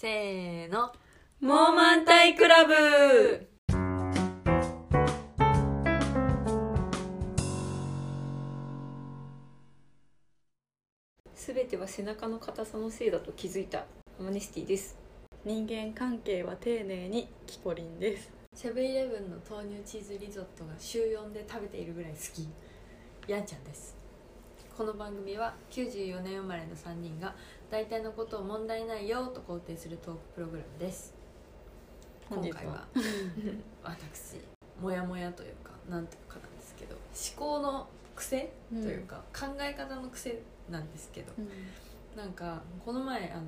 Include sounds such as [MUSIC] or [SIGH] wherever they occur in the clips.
せーの。モーマンタイクラブ。すべては背中の硬さのせいだと気づいた。アマネスティです。人間関係は丁寧にキコリンです。セブンイレブンの豆乳チーズリゾットが週4で食べているぐらい好き。やんちゃんです。この番組は94年生まれの3人が大体のことを問題ないよと肯定するトークプログラムです。今回は。[LAUGHS] 私モヤモヤというかなんていうかなんですけど思考の癖というか、考え方の癖なんですけどなんかこの前あの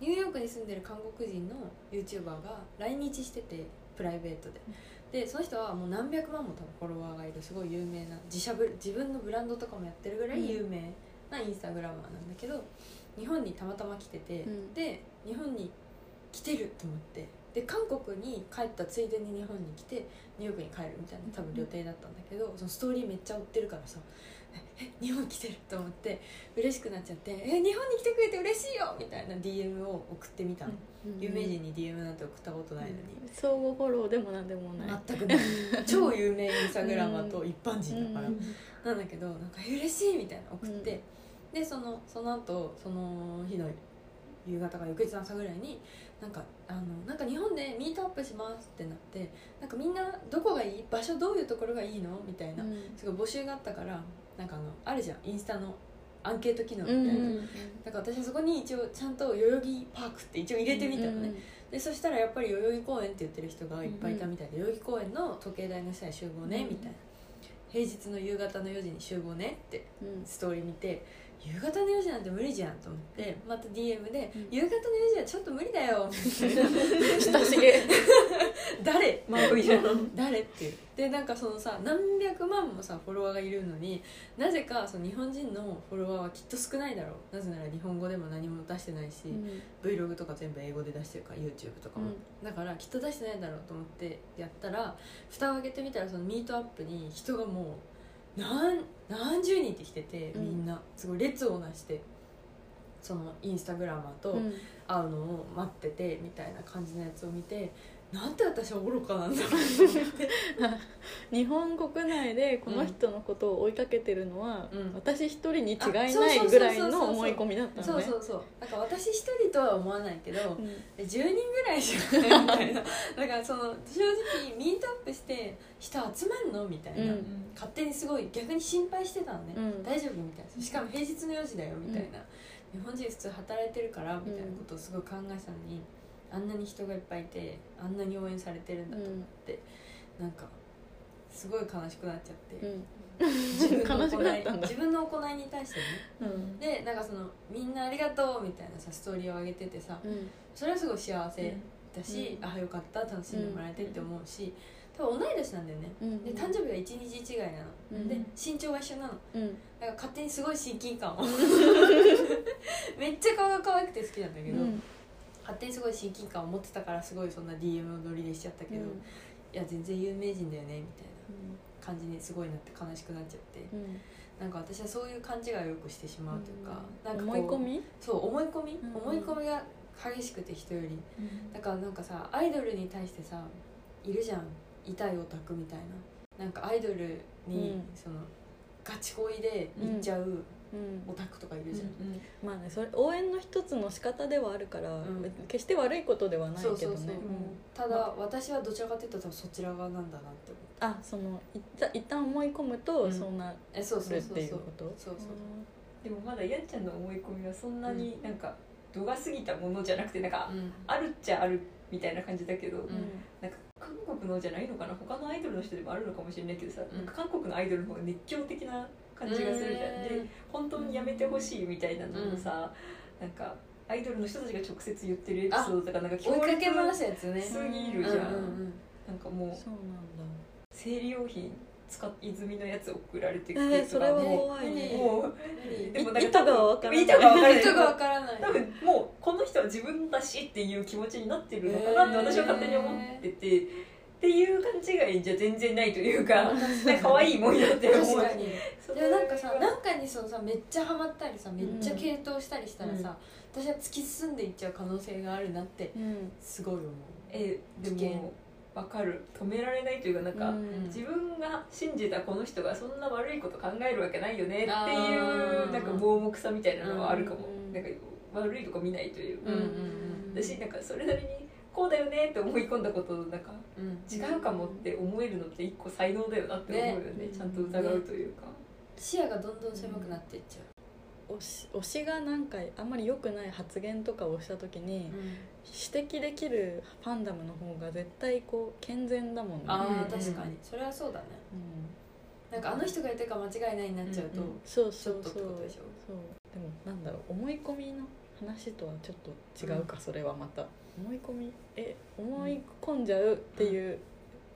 ニューヨークに住んでる韓国人の YouTuber が来日しててプライベートで。でその人はもう何百万も多分フォロワーがいるすごい有名な自社ブ自分のブランドとかもやってるぐらい有名なインスタグラマーなんだけど日本にたまたま来てて、うん。で日本に来てると思ってで韓国に帰ったついでに日本に来てニューヨークに帰るみたいな多分予定だったんだけど、そのストーリーめっちゃ追ってるからさええ日本来てると思って嬉しくなっちゃって「え日本に来てくれて嬉しいよ!」みたいな DM を送ってみたの、有名人に DM なんて送ったことないのに、相互フォローでもなんでもない。全くない。[LAUGHS] 超有名インスタグラマーと一般人だから、うん。なんだけどなんか嬉しいみたいな送って、でそのその後その日の夕方か翌日の朝ぐらいになんかあのなんか日本でミートアップしますってなってなんかみんなどこがいい場所どういうところがいいの？みたいな、すごい募集があったからなんかあのあるじゃん。インスタのアンケート機能みたいな、だから私はそこに一応ちゃんと代々木パークって一応入れてみたのね、でそしたらやっぱり代々木公園って言ってる人がいっぱいいたみたいで、代々木公園の時計台の下へ集合ね、うんみたいな。平日の夕方の4時に集合ねってうん。ストーリー見て夕方の4時なんて無理じゃんと思ってまた DM で「うん夕方の4時はちょっと無理だよ」親しげ。[LAUGHS] 誰？マブじゃん。[LAUGHS] 誰っていう。でなんかそのさ何百万もさフォロワーがいるのになぜかその日本人のフォロワーはきっと少ないだろう。なぜなら日本語でも何も出してないし、Vlog とか全部英語で出してるから YouTube とかも、だからきっと出してないだろうと思ってやったら蓋を開けてみたらそのミートアップに人がもう何何十人って来ててうん。みんな。すごい列をなしてそのインスタグラマーとうん。会うのを待っててみたいな感じのやつを見てなんて私は愚かなんだ [LAUGHS] 日本国内でこの人のことを追いかけてるのは、うん。私一人に違いあないぐらいの思い込みだったのね。そうそうそうなんか私一人とは思わないけどうん。10人ぐらいしかないみたいなだからその正直ミートアップして人集まんのみたいな、うん。勝手にすごい逆に心配してたのね、うん。大丈夫みたいな。しかも平日の4時だよみたいな、日本人普通働いてるからみたいなことをすごい考えてたのに、あんなに人がいっぱいいてあんなに応援されてるんだと思って、なんかすごい悲しくなっちゃって、うん。自分の行ない [LAUGHS] 自分の行いに対してね。うん。でなんかそのみんなありがとうみたいなさストーリーを上げててさうん。それはすごい幸せだし、うん。ああよかった楽しんでもらえてって思うし、多分同い年なんだよね。うん。で誕生日が1日違いなの、うん。で身長が一緒なの。うん。だから勝手にすごい親近感を。[LAUGHS] めっちゃ顔が可愛くて好きなんだけど、うん勝手にすごい親近感を持ってたからすごいそんな DM を乗りでしちゃったけど、うん。いや全然有名人だよねみたいな感じにすごいなって悲しくなっちゃって。うん。なんか私はそういう勘違いをよくしてしまうというか、なんか思い込み？そう思い込み、うん思い込みが激しくて人より。だからなんかさアイドルに対してさいるじゃん。痛いオタクみたいな。なんかアイドルに、うん。そのガチ恋で行っちゃううんオタクとかいるじゃん、まあねそれ応援の一つの仕方ではあるから、ん。決して悪いことではないけどね。ただ私はどちらかというとそちら側なんだなって思ってあそのいった一旦思い込むと、うん。そうなえそうそうるっていう。そうそうことそう。そうでもまだやんちゃんの思い込みはそんなになんか度が過ぎたものじゃなくてなんかうん。あるっちゃあるみたいな感じだけど、ん。なんか韓国のじゃないのかな？他のアイドルの人でもあるのかもしれないけどさ、韓国のアイドルの方が熱狂的な感じがするじゃん、うん。で本当にやめてほしいみたいなのをさ、なんかアイドルの人たちが直接言ってるエピソードとかなんか追いかけ回すぎるじゃん、うんうんうんなんかもうそうなん生理用品使っ泉のやつ送られてきだえてー、それはも怖いね。うもう何でもなんか意図がわからない。意図がわからない。多分もうこの人は自分だしっていう気持ちになってるのかなって私は勝手に思っててっていう勘違いじゃ全然ないというか [LAUGHS] 可愛いもんやって思う。確かに。それでもなんかさなんかにそのさめっちゃハマったりさめっちゃうん傾倒したりしたらさ、私は突き進んでいっちゃう可能性があるなってうん。すごい思う。えで危険。も分かる。止められないというかなんか、うん。自分が信じたこの人がそんな悪いこと考えるわけないよねっていうなんか盲目さみたいなのはあるかも、うん。なんか悪いとこ見ないというか、うんうん。私なんかそれなりにこうだよねって思い込んだことなんかうん。違うかもって思えるのって一個才能だよなって思うよね。ね。ちゃんと疑うというか、視野がどんどん狭くなっていっちゃ推し推しがなんかあんまり良くない発言とかをした時にう、指摘できるファンダムの方が絶対こう健全だもんね。ああうん確かに。それはそうだね。うん。なんかあの人が言ってるから間違いないになっちゃうと、うん。うん。そうそうちょっとそうそう。でもなんだろう思い込みの話とはちょっと違うか、それはまた思い込み？え思い込んじゃうっていう、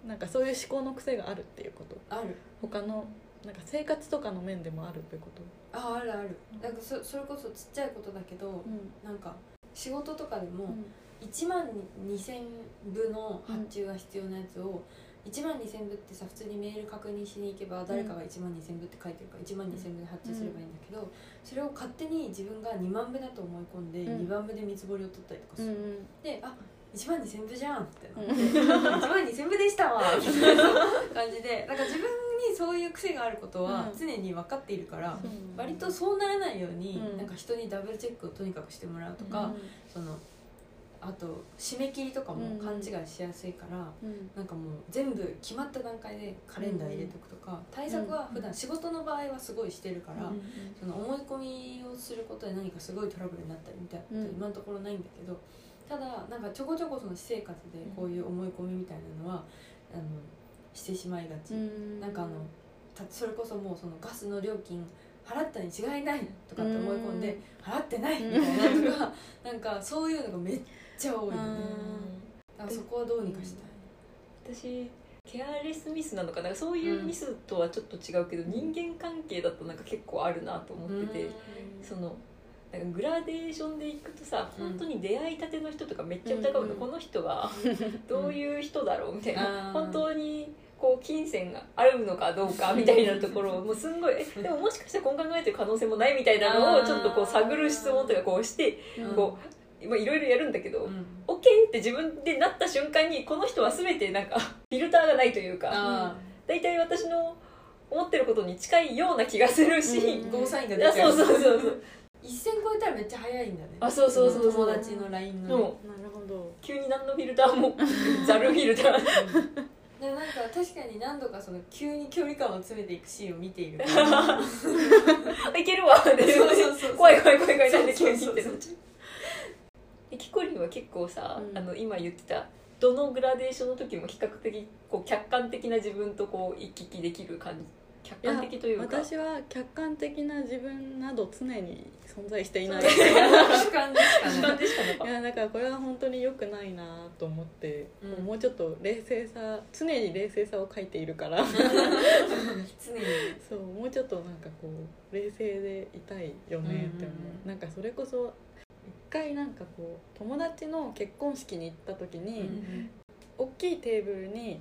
なんかそういう思考の癖があるっていうこと？ある。他のなんか生活とかの面でもあるってこと？ああるある。なんかそそれこそちっちゃいことだけど、うん。なんか仕事とかでも、うん。1万2000部の発注が必要なやつを、1万2000部ってさ普通にメール確認しに行けば誰かが1万2000部って書いてるから1万2000部で発注すればいいんだけど、それを勝手に自分が2万部だと思い込んで、うん。2万部で見積もりを取ったりとかする、うんであ1万2000部じゃんってなって、うん。[LAUGHS] 1万2000部でしたわみたいな感じでなんか自分にそういう癖があることはうん。常に分かっているから、割とそうならないように、うん。なんか人にダブルチェックをとにかくしてもらうとか、そのあと締め切りとかも勘違いしやすいから、うん。なんかもう全部決まった段階でカレンダー入れておくとか、対策は普段仕事の場合はすごいしてるから、うんその思い込みをすることで何かすごいトラブルになったりみたいなこと今のところないんだけど、ただなんかちょこちょこその私生活でこういう思い込みみたいなのはあのしてしまいがち、うん。なんかあのたそれこそもうそのガスの料金払ったに違いないとかって思い込んで、払ってないみたいなとか、なんかそういうのがめっちゃ多いよね、だからそこはどうにかしたい、私ケアレスミスなのかなそういうミスとはちょっと違うけど、人間関係だとなんか結構あるなと思ってて、そのなんかグラデーションでいくとさうん。本当に出会いたての人とかめっちゃ疑うの、うん。この人は [LAUGHS] どういう人だろうみたいな、あー。本当にこう金銭があるのかどうか [LAUGHS] みたいなところをもうすんごい [LAUGHS] えでももしかしたらこう考えてる可能性もないみたいなのをちょっとこう探る質問とかこうしてうん。こう今いろいろやるんだけど、うん、OK って自分でなった瞬間にこの人は全てなんか [LAUGHS] フィルターがないというかあ大体私の思ってることに近いような気がするし、ーゴーサインが出ちゃそううそうそうそう。[LAUGHS] 一線超えたらめっちゃ早いんだね。あそうそうそうそう。友達の LINE の。なるほど。急に何のフィルターも [LAUGHS] ザルフィルター。でもなんか確かに何度かその急に距離感を詰めていくシーンを見ているいけるわってそうそうそう。怖い怖い怖い怖い。なんで急にそうそうそうってなっちゃうえキコリンは結構さ、うん。あの今言ってたどのグラデーションの時も比較的こう客観的な自分とこう行き来できる感じ客観的というか。私は客観的な自分など常に存在していない。い [LAUGHS] 主観でしかない。やだからこれは本当に良くないなと思って、うん。もうちょっと冷静さ常に冷静さを書いているから。[LAUGHS] 常に。そうもうちょっとなんかこう冷静でいたいよねって思う,、うんうんうん。なんかそれこそ一回なんかこう友達の結婚式に行った時に、うん大きいテーブルに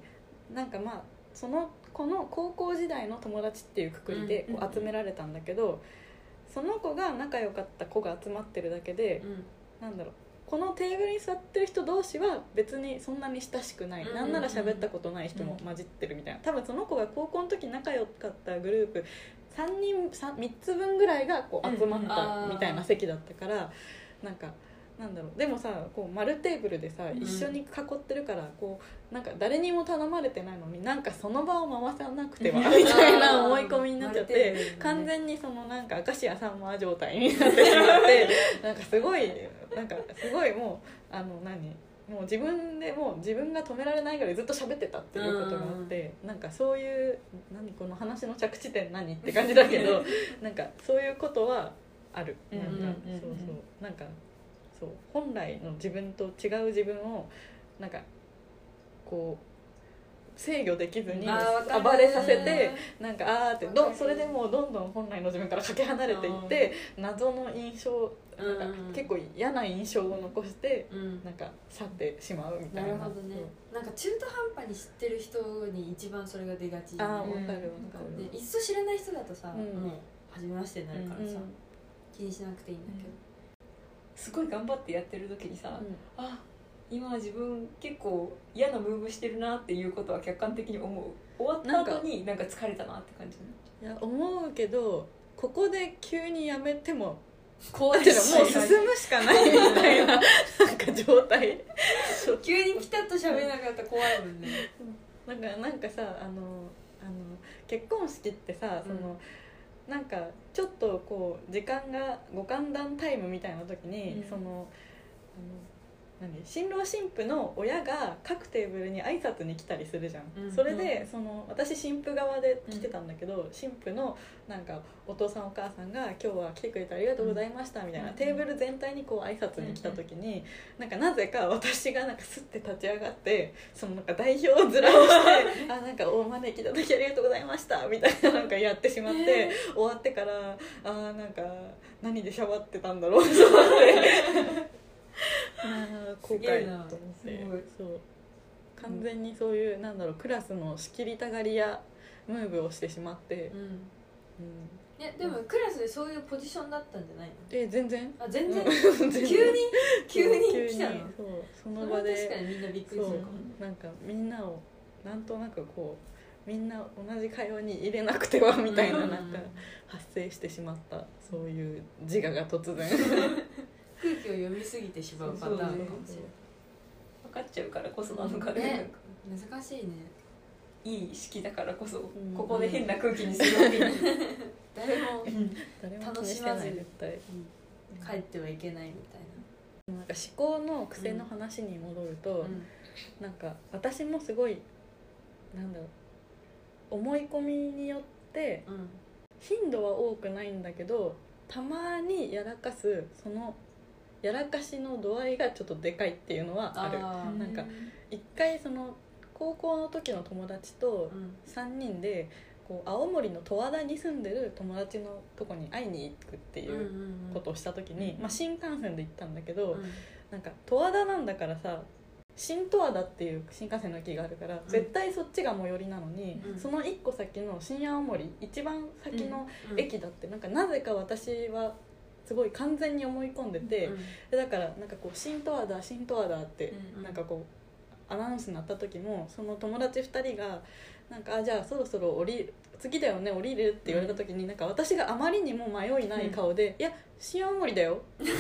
なんかまあそのこの高校時代の友達っていうくくりでうんこう集められたんだけど、その子が仲良かった子が集まってるだけで、なんだろうこのテーブルに座ってる人同士は別にそんなに親しくない、うんなんなら喋ったことない人も混じってるみたいな。多分その子が高校の時仲良かったグループ3人 3, 3つ分ぐらいがこう集まっうんたみたいな席だったから、なんかなんだろう。でもさこう丸テーブルでさん。一緒に囲ってるからこうなんか誰にも頼まれてないのになんかその場を回さなくてはみたいな思い込みになっちゃって。完全にそのなんか明石家さんま状態になってしまって [LAUGHS] なんかすごいなんかすごいもうあの何もう自分でもう自分が止められないぐらいずっと喋ってたっていうことがあってなんかそういう何この話の着地点何？って感じだけど [LAUGHS] なんかそういうことはある。なんかそうそう。なんかそう。本来の自分と違う自分をなんかこう制御できずに暴れさせてなんかあーってどそれでもうどんどん本来の自分からかけ離れていって謎の印象なんかうん結構嫌な印象を残してうん。なんか去ってしまうみたないな。るほどね。なんか中途半端に知ってる人に一番それが出がち。ああわかるわかうんるでいっそ知らない人だとさ、うん。もう初めましてになるからさ、うん気にしなくていいんだけど、すごい頑張ってやってる時にさ、うん。あ今自分結構嫌なムーブしてるなっていうことは客観的に思う。終わった後になんか。疲れたなって感じいや思うけどここで急にやめても怖だってもう進むしかないみたいななんか状態。急にピタッと喋れなかったら怖いもんね。[LAUGHS] なんかなんかさあのあの結婚式ってさその、なんかちょっとこう時間がご歓談タイムみたいな時に、うん。そのあの何？新郎新婦の親が各テーブルに挨拶に来たりするじゃん、うんそれでその私新婦側で来てたんだけど、新婦のなんかお父さんお母さんが「今日は来てくれてありがとうございました」みたいな、うん。テーブル全体にこう挨拶に来た時に、なんかなぜか私がなんかスッて立ち上がってそのなんか代表面をして「[LAUGHS] あなんかお招きいただきありがとうございました」みたいななんかやってしまって、終わってからあーなんか何でしゃばってたんだろうと思って後悔と思って。そう。完全にそういうなんだろうクラスの仕切りたがりやムーブをしてしまって、うん。うん、えでもクラスでそういうポジションだったんじゃないの？え全然？あ全然、全然。急に？急に急来たの？そうその場で。確かにみんなびっくりするかも。なんかみんなをなんとなくこうみんな同じ会話に入れなくてはみたいなうんなんか発生してしまった。そういう自我が突然 [LAUGHS] を読みすぎてしまうパターンかもしれない分かっちゃう。からこそなのかね。ね難しいね。いい式だからこそ、ん。ここで変な空気にするわけに。[LAUGHS] 誰も [LAUGHS] 誰も気にしてない絶対。帰ってはいけないみたいな。んか思考の癖の話に戻ると、な、うん。なんか私もすごいなんだろう思い込みによってうん。頻度は多くないんだけどたまにやらかすそのやらかしの度合いがちょっとでかいっていうのはあるあーなんか一回その高校の時の友達とうん。3人でこう青森の十和田に住んでる友達のとこに会いに行くっていうことをした時に、うん。まあ、新幹線で行ったんだけど、うん。なんか十和田なんだからさ新十和田っていう新幹線の駅があるから、絶対そっちが最寄りなのに、うん。その1個先の新青森一番先のうん。駅だってなんかなぜか私はすごい完全に思い込んでて、うんでだからなんかこう新十和田新十和田ってうんなんかこうアナウンスになった時もその友達2人がなんかあじゃあそろそろ降りる次だよね降りるって言われた時になんか私があまりにも迷いない顔で「いや新青森だよ」[LAUGHS] って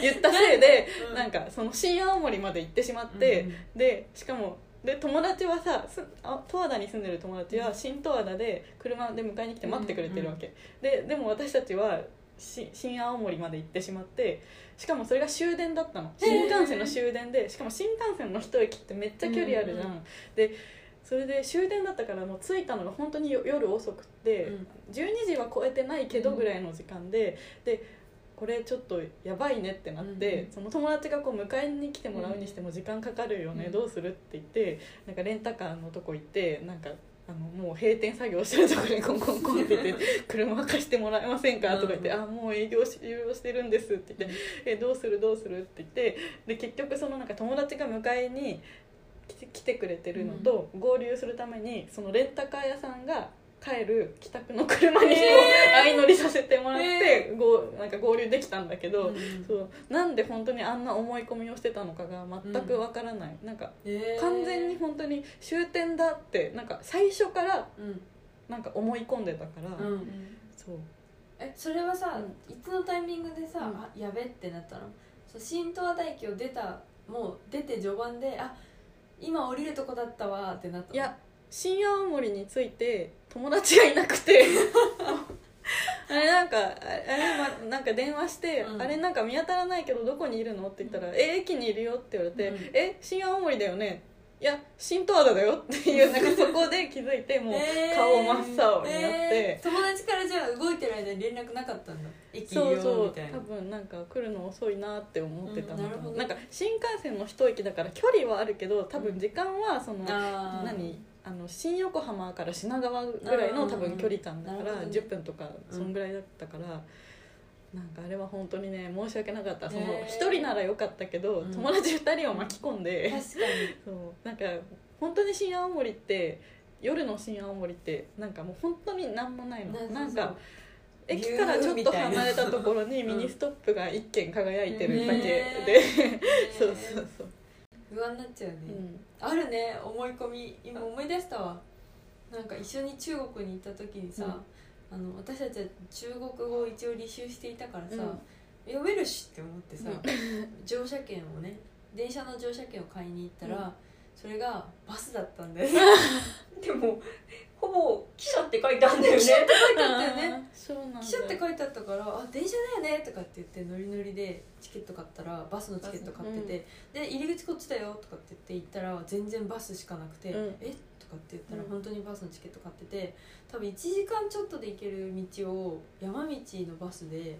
言ったせいでうん。なんかその新青森まで行ってしまって、でしかもで友達はさすあ十和田に住んでる友達は新十和田で車で迎えに来て待ってくれてるわけ、ででも私たちはし新青森まで行ってしまってしかもそれが終電だったの。新幹線の終電でしかも新幹線の一駅ってめっちゃ距離あるじゃん、うんうんでそれで終電だったからもう着いたのが本当によ夜遅くって、うん。12時は超えてないけどぐらいの時間で、でこれちょっとやばいねってなって、うん。その友達がこう迎えに来てもらうにしても時間かかるよね、うん。どうするって言ってなんかレンタカーのとこ行ってなんかあのもう閉店作業してるところにコンコンコンって言って「[LAUGHS] 車貸してもらえませんか?」とか言って「うんあもう営業終了してるんです」って言って「えどうする？どうする?」って言ってで結局そのなんか友達が迎えに来てくれてるのと合流するためにそのレンタカー屋さんが帰る帰宅の車に相乗りさせてもらって、ごなんか合流できたんだけど、うんそう。なんで本当にあんな思い込みをしてたのかが全くわからない、なんかえー。完全に本当に終点だってなんか最初からうん。なんか思い込んでたから、うん。そう。えそれはさ、ういつのタイミングでさ、うん。あやべってなったの？そう新十和大駅を出たもう出て序盤であ今降りるとこだったわってなったの？いや新青森について友達がいなくて。[LAUGHS] あれなんかあれ、ま、なんか電話して、うん。あれなんか見当たらないけどどこにいるの?」って言ったら「え駅にいるよ」って言われて「うん。え新青森だよね?」いや新十和田だよっていう [LAUGHS] なんかそこで気づいてもうえー。顔真っ青になって、えー。友達からじゃあ動いてる間に連絡なかったんだ。駅そうよそう多みたいな。分なんか来るの遅いなって思ってたのかな,、うんなるほど。なんか新幹線の一駅だから距離はあるけど多分時間はその、あー。何？あの新横浜から品川ぐらいのうん多分距離感だからなるほどね。10分とかそんぐらいだったから、なんかあれは本当にね申し訳なかった。そのね一人ならよかったけど、うん。友達2人を巻き込んで、確かに。[LAUGHS] そう。なんか本当に新青森って夜の新青森ってなんかもう本当に何もないの。なんか駅からちょっと離れたところにミニストップが一軒輝いてるだけで、[LAUGHS] そうそうそう、不安になっちゃうね、うん。あるね思い込み。今思い出したわ。なんか一緒に中国に行った時にさ、あの私たちは中国語を一応履修していたからさ、読めるしって思ってさ、乗車券をね電車の乗車券を買いに行ったら、うん。それがバスだったんだよね。[LAUGHS] でもほぼ「汽車」って書いてあるんだよね。書いてあったよね。[LAUGHS] そうなんだ汽車って書いてあったから「あ電車だよね」とかって言ってノリノリでチケット買ったらバスのチケット買ってて、で入り口こっちだよとかって言って行ったら全然バスしかなくて「うん。えとかって言ったらうん。本当にバスのチケット買ってて多分1時間ちょっとで行ける道を山道のバスで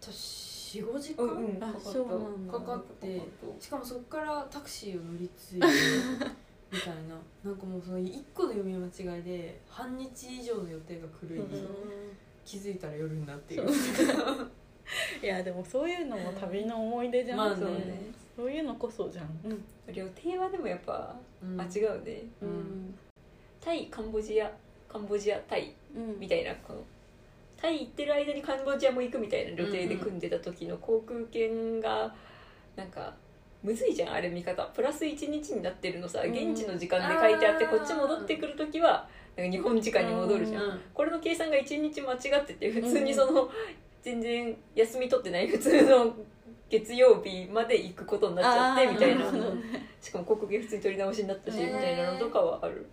45時間、うんうん。あそうなんだ。かかってしかもそこからタクシーを乗り継いで [LAUGHS] みたいな。なんかもうその1個の読み間違いで半日以上の予定が狂い、うん気づいたら夜になっている。いやでもそういうのも旅の思い出じゃん、まあね。そういうのこそじゃん。うん、予定はでもやっぱうん。間違うね、うん。タイカンボジア。カンボジアタイうん。みたいなこのタイ行ってる間にカンボジアも行くみたいな予定で組んでた時の航空券がなんかむずいじゃんあれ見方。プラス1日になってるのさうん。現地の時間で書いてあってこっち戻ってくる時はなんか日本時間に戻るじゃん、うんこれの計算が1日間違ってて普通にその全然休み取ってない普通の月曜日まで行くことになっちゃってみたいな。しかも航空券普通に取り直しになったしみたいなのとかはある。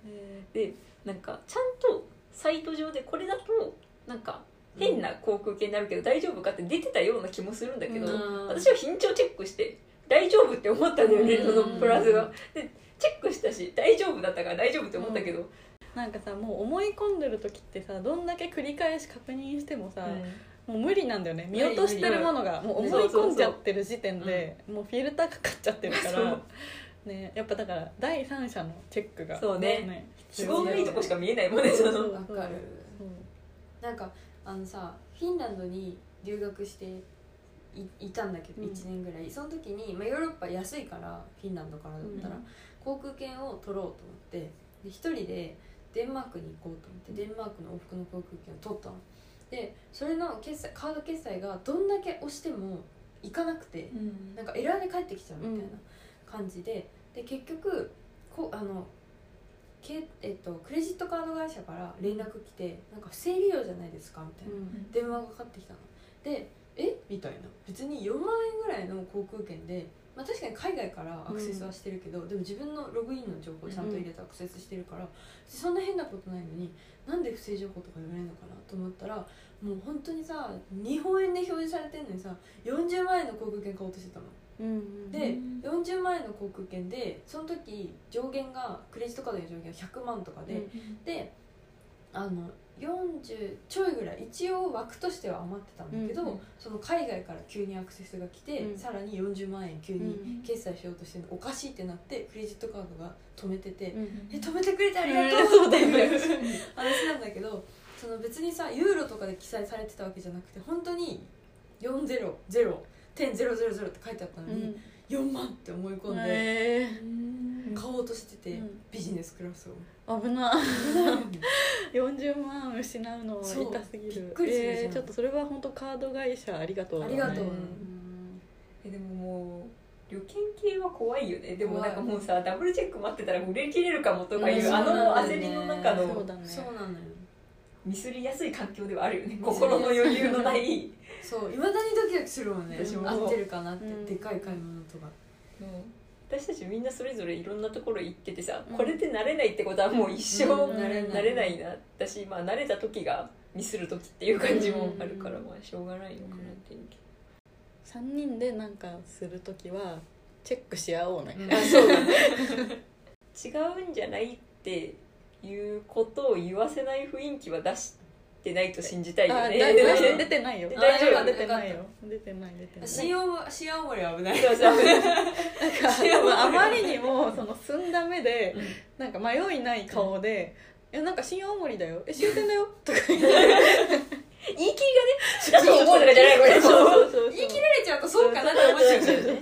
でなんかちゃんとサイト上でこれだとなんか変な航空券になるけど大丈夫かって出てたような気もするんだけど、うん。私は緊張チェックして大丈夫って思ったんだよね、うん。そのプラスがでチェックしたし大丈夫だったから大丈夫って思ったけど、なんかさもう思い込んでる時ってさどんだけ繰り返し確認してもさ、もう無理なんだよね。見落としてるものがもう思い込んじゃってる時点でもうフィルターかかっちゃってるから、ね、やっぱだから第三者のチェックがそうね。必都合のいいとこしか見えないもんねそのそうわかる。なんかあのさフィンランドに留学していいたんだけどうん。1年ぐらい、その時に、まあ、ヨーロッパ安いからフィンランドからだったら、うん。航空券を取ろうと思ってで一人でデンマークに行こうと思ってデンマークの往復の航空券を取ったの。でそれの決済カード決済がどんだけ押してもいかなくて、なんかエラーで返ってきちゃうみたいな感じで、で結局こうあのけ、えっと、クレジットカード会社から連絡来て「なんか不正利用じゃないですか」みたいな、電話がかかってきたの。で「え？みたいな。別に4万円ぐらいの航空券で、まあ、確かに海外からアクセスはしてるけど、でも自分のログインの情報をちゃんと入れてアクセスしてるから、そんな変なことないのになんで不正情報とか言われるのかなと思ったらもう本当にさ日本円で表示されてるのにさ40万円の航空券買おうとしてたの。うんで、40万円の航空券でその時上限がクレジットカードの上限が100万とかで、であの40ちょいぐらい一応枠としては余ってたんだけど、うんうん。その海外から急にアクセスが来て、うん。さらに40万円急にうん決済しようとしてるのおかしいってなってクレジットカードが止めてて、うんえ止めてくれてありがうんとうって [LAUGHS] 話なんだけどその別にさユーロとかで記載されてたわけじゃなくて本当に400.000って書いてあったのに、4万って思い込んでへ買おうとしてて、うん。ビジネスクラスを。ー危な40万失うのは痛すぎる。くりするじゃん。えーちょっとそれは本当カード会社ありがとうだね。ありがとう。うん。えでももう旅券系は怖いよね。でもなんかもうさダブルチェック待ってたら売れ切れるかもとかいう、うん。あの焦りの中のそうだねそうなのよ。ミスりやすい環境ではあるよね。心の余裕のない。そういまだにドキドキするもんね。私も。合ってるかなって、うん。でかい買い物とか私たちみんなそれぞれいろんなところ行っててさ、うん。これで慣れないってことはもう一生うん慣れ慣れないな。いなだし、まあ、慣れた時がミスる時っていう感じもあるから、うん。まあしょうがないのかなっていうけ3人でなんかする時はチェックし合おうね、うん。あそうだね。[LAUGHS] 違うんじゃないっていうことを言わせない雰囲気は出してないと信じたいよね。大丈夫。出てないよ。大丈夫。出てないよ。出てない出てない。新青新青森危ない。そうそう。[LAUGHS] なんかあまりにも [LAUGHS] その澄んだ目でなんか迷いない顔で「えなんか新青森だよ。え終点だよ」とか言って。[LAUGHS] 言い切りがねだと思うとかじゃないこれ。そうそうそう言い切られちゃうとそうかなって思っちゃうからね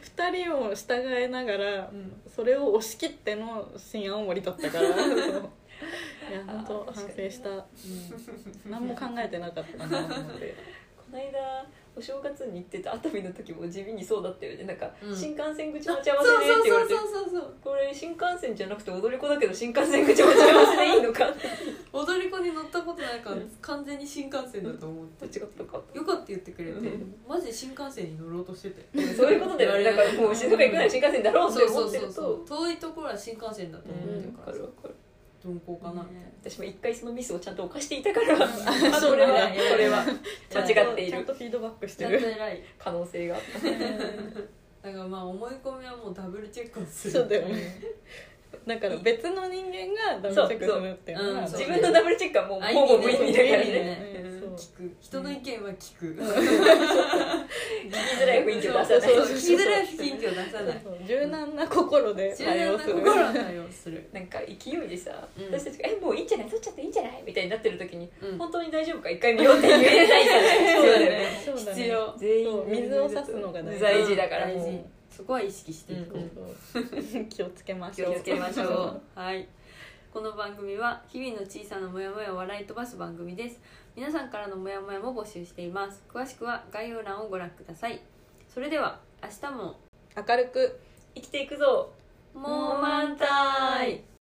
二人を従えながらそれを押し切っての新青森だったからいや本当反省した、うん。[LAUGHS] 何も考えてなかったなと思って。この間お正月に行ってた熱海の時も地味にそうだったよね。なんか、うん。新幹線口そう待ち合わせねって言われて。そうそうそうこれ新幹線じゃなくて踊り子だけど新幹線口待ち合わせでいいのか。[LAUGHS] 踊り子に乗ったことないから完全に新幹線だと思って。違ったかよかった言ってくれてうん。マジで新幹線に乗ろうとしてて。そういうことだよねだからもう静岡行くなら新幹線だろうってそうそう思ってると遠いところは新幹線だと思ってるわから。かるわかる鈍行かな私も一回そのミスをちゃんと犯していたから、[LAUGHS] あそれはこれは間違っていちゃんるとフィードバックしてる。[LAUGHS] 可能性が。だからまあ思い込みはもうダブルチェックをする。そうだよね。[LAUGHS] だから別の人間がダブルチェックするっていうの自分のダブルチェックはもうあほぼ無意味だからね聞く。人の意見は聞く。聞きづらい雰囲気を出さない。そうそう聞きづらい雰囲気を出さない。柔軟な心で柔対応する。軟な心は対応するなんか勢いでさ、うん。私たちが「えもういいんじゃない？取っちゃっていいんじゃない?」みたいになってる時に「うん。本当に大丈夫か？一回見よう」って言えないから [LAUGHS] そうだよね。そうだね。必要全員水を差すのが大事。だからそこは意識していこう。気をつけましょう。気をつけましょう。はい。この番組は日々の小さなモヤモヤを笑い飛ばす番組です皆さんからのモヤモヤも募集しています。詳しくは概要欄をご覧ください。それでは明日も。明るく生きていくぞ。もう満タイ